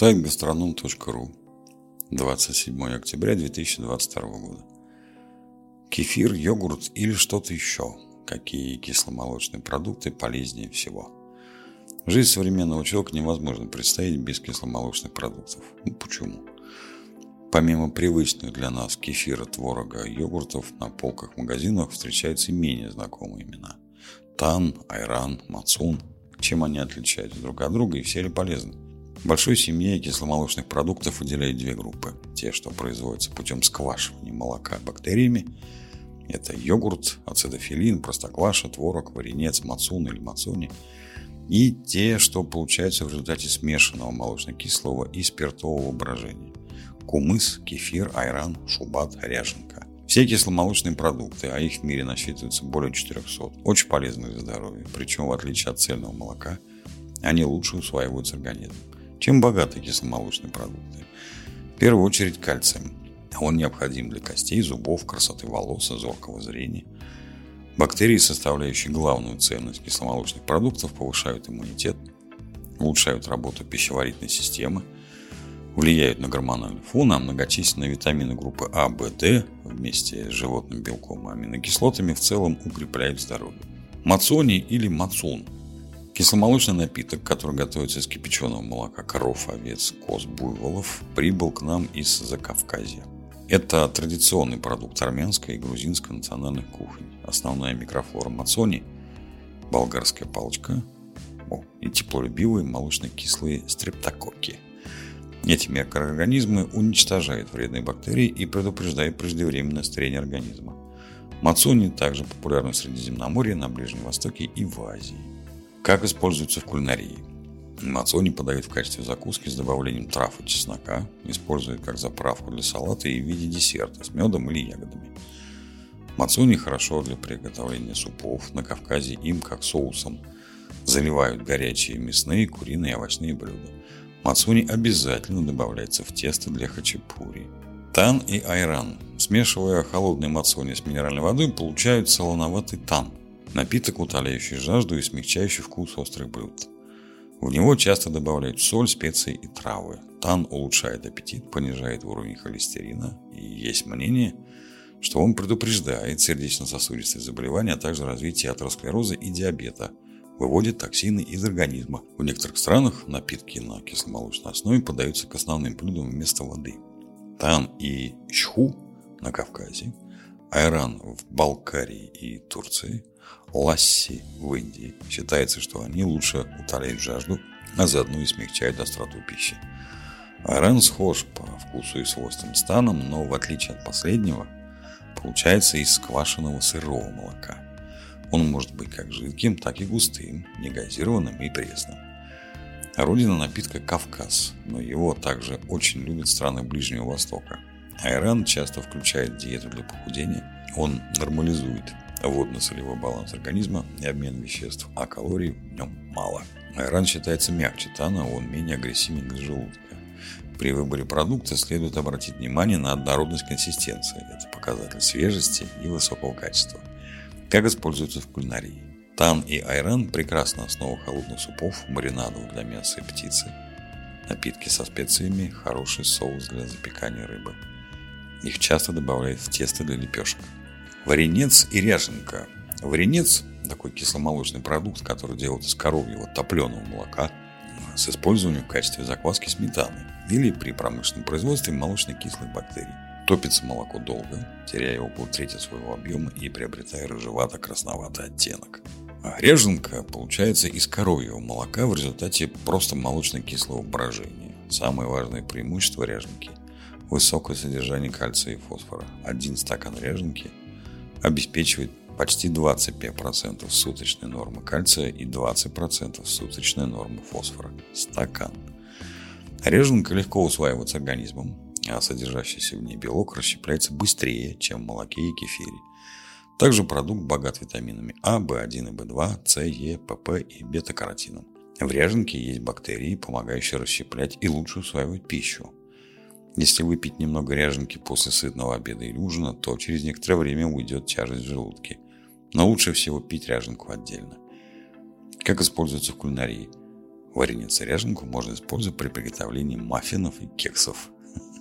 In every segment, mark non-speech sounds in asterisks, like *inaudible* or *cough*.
Сайт гастроном.ру 27 октября 2022 года. Кефир, йогурт или что-то еще. Какие кисломолочные продукты полезнее всего? Жизнь современного человека невозможно представить без кисломолочных продуктов. Ну, почему? Помимо привычных для нас кефира, творога, йогуртов, на полках магазинах встречаются и менее знакомые имена. Тан, Айран, Мацун. Чем они отличаются друг от друга и все ли полезны? Большой семье кисломолочных продуктов выделяют две группы. Те, что производятся путем сквашивания молока бактериями. Это йогурт, ацидофилин, простокваша, творог, варенец, мацун или мацуни. И те, что получаются в результате смешанного молочно-кислого и спиртового брожения. Кумыс, кефир, айран, шубат, ряженка. Все кисломолочные продукты, а их в мире насчитывается более 400, очень полезны для здоровья. Причем, в отличие от цельного молока, они лучше усваиваются организмом. Чем богаты кисломолочные продукты? В первую очередь кальцием. Он необходим для костей, зубов, красоты волос и зоркого зрения. Бактерии, составляющие главную ценность кисломолочных продуктов, повышают иммунитет, улучшают работу пищеварительной системы, влияют на гормональный фон, а многочисленные витамины группы А, В, Д вместе с животным белком и аминокислотами в целом укрепляют здоровье. Мацони или мацун Кисломолочный напиток, который готовится из кипяченого молока коров, овец, коз, буйволов, прибыл к нам из Закавказья. Это традиционный продукт армянской и грузинской национальных кухонь. Основная микрофлора мацони – болгарская палочка о, и теплолюбивые молочно-кислые стрептококки. Эти микроорганизмы уничтожают вредные бактерии и предупреждают преждевременное старение организма. Мацони также популярны в Средиземноморье, на Ближнем Востоке и в Азии. Как используется в кулинарии? Мацони подают в качестве закуски с добавлением трав и чеснока, используют как заправку для салата и в виде десерта с медом или ягодами. Мацони хорошо для приготовления супов. На Кавказе им, как соусом, заливают горячие мясные, куриные и овощные блюда. Мацуни обязательно добавляется в тесто для хачапури. Тан и айран. Смешивая холодный мацони с минеральной водой, получают солоноватый тан – Напиток, утоляющий жажду и смягчающий вкус острых блюд. В него часто добавляют соль, специи и травы. Тан улучшает аппетит, понижает уровень холестерина. И есть мнение, что он предупреждает сердечно-сосудистые заболевания, а также развитие атеросклероза и диабета, выводит токсины из организма. В некоторых странах напитки на кисломолочной основе подаются к основным блюдам вместо воды. Тан и чху на Кавказе, айран в Балкарии и Турции, ласси в Индии. Считается, что они лучше утоляют жажду, а заодно и смягчают остроту пищи. Айран схож по вкусу и свойствам с таном, но в отличие от последнего, получается из сквашенного сырого молока. Он может быть как жидким, так и густым, негазированным и пресным. Родина напитка Кавказ, но его также очень любят страны Ближнего Востока. Айран часто включает диету для похудения. Он нормализует водно-солевой баланс организма и обмен веществ, а калорий в нем мало. Айран считается мягче тана, он менее агрессивен для желудка. При выборе продукта следует обратить внимание на однородность консистенции. Это показатель свежести и высокого качества. Как используются в кулинарии? Тан и айран – прекрасная основа холодных супов, маринадов для мяса и птицы, напитки со специями, хороший соус для запекания рыбы. Их часто добавляют в тесто для лепешек. Варенец и ряженка. Варенец – такой кисломолочный продукт, который делают из коровьего топленого молока с использованием в качестве закваски сметаны или при промышленном производстве молочно-кислых бактерий. Топится молоко долго, теряя около трети своего объема и приобретая рыжевато-красноватый оттенок. А ряженка получается из коровьего молока в результате просто молочно-кислого брожения. Самое важное преимущество ряженки – высокое содержание кальция и фосфора. Один стакан ряженки обеспечивает почти 25% суточной нормы кальция и 20% суточной нормы фосфора. Стакан. Реженка легко усваивается организмом, а содержащийся в ней белок расщепляется быстрее, чем в молоке и кефире. Также продукт богат витаминами А, В1 и В2, С, Е, ПП и бета-каротином. В ряженке есть бактерии, помогающие расщеплять и лучше усваивать пищу. Если выпить немного ряженки после сытного обеда или ужина, то через некоторое время уйдет тяжесть в желудке. Но лучше всего пить ряженку отдельно. Как используется в кулинарии? Вареница ряженку можно использовать при приготовлении маффинов и кексов.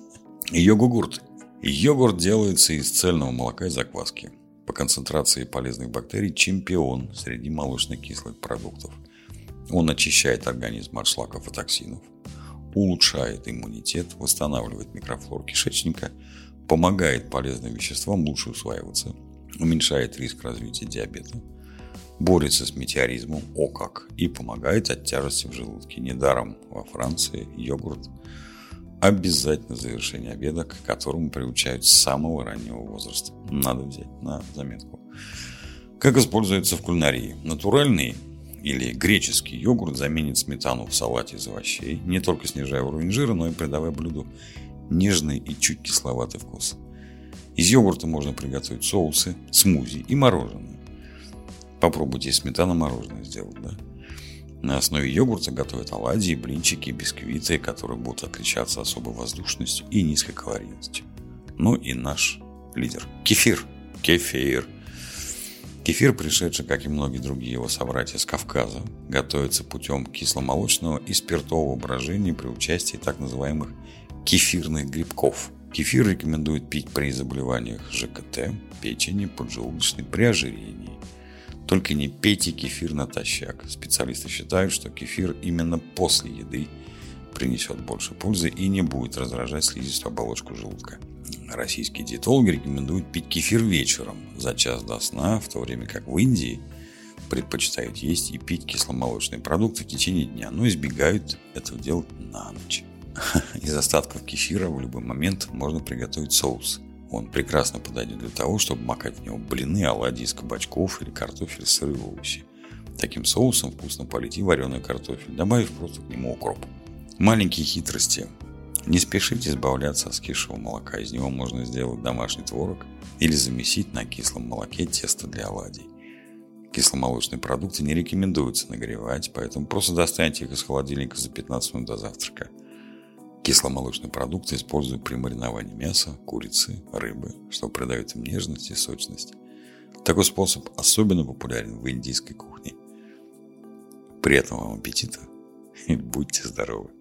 *laughs* Йогурт. Йогурт делается из цельного молока и закваски. По концентрации полезных бактерий чемпион среди молочно-кислых продуктов. Он очищает организм от шлаков и токсинов, улучшает иммунитет, восстанавливает микрофлору кишечника, помогает полезным веществам лучше усваиваться, уменьшает риск развития диабета, борется с метеоризмом, о как, и помогает от тяжести в желудке. Недаром во Франции йогурт обязательно завершение обеда, к которому приучают с самого раннего возраста. Надо взять на заметку. Как используется в кулинарии? Натуральный или греческий йогурт заменит сметану в салате из овощей, не только снижая уровень жира, но и придавая блюду нежный и чуть кисловатый вкус. Из йогурта можно приготовить соусы, смузи и мороженое. Попробуйте сметана мороженое сделать, да? На основе йогурта готовят оладьи, блинчики, бисквиты, которые будут отличаться особой воздушностью и низкой калорийностью. Ну и наш лидер. Кефир. Кефир. Кефир, пришедший, как и многие другие его собратья с Кавказа, готовится путем кисломолочного и спиртового брожения при участии так называемых кефирных грибков. Кефир рекомендуют пить при заболеваниях ЖКТ, печени, поджелудочной, при ожирении. Только не пейте кефир натощак. Специалисты считают, что кефир именно после еды принесет больше пользы и не будет раздражать слизистую оболочку желудка. Российские диетологи рекомендуют пить кефир вечером, за час до сна, в то время как в Индии предпочитают есть и пить кисломолочные продукты в течение дня, но избегают этого делать на ночь. *laughs* Из остатков кефира в любой момент можно приготовить соус. Он прекрасно подойдет для того, чтобы макать в него блины, оладьи из кабачков или картофель с сырой овощи. Таким соусом вкусно полить и вареный картофель, добавив просто к нему укроп. Маленькие хитрости. Не спешите избавляться от скисшего молока. Из него можно сделать домашний творог или замесить на кислом молоке тесто для оладий. Кисломолочные продукты не рекомендуется нагревать, поэтому просто достаньте их из холодильника за 15 минут до завтрака. Кисломолочные продукты используют при мариновании мяса, курицы, рыбы, что придает им нежность и сочность. Такой способ особенно популярен в индийской кухне. Приятного вам аппетита и будьте здоровы!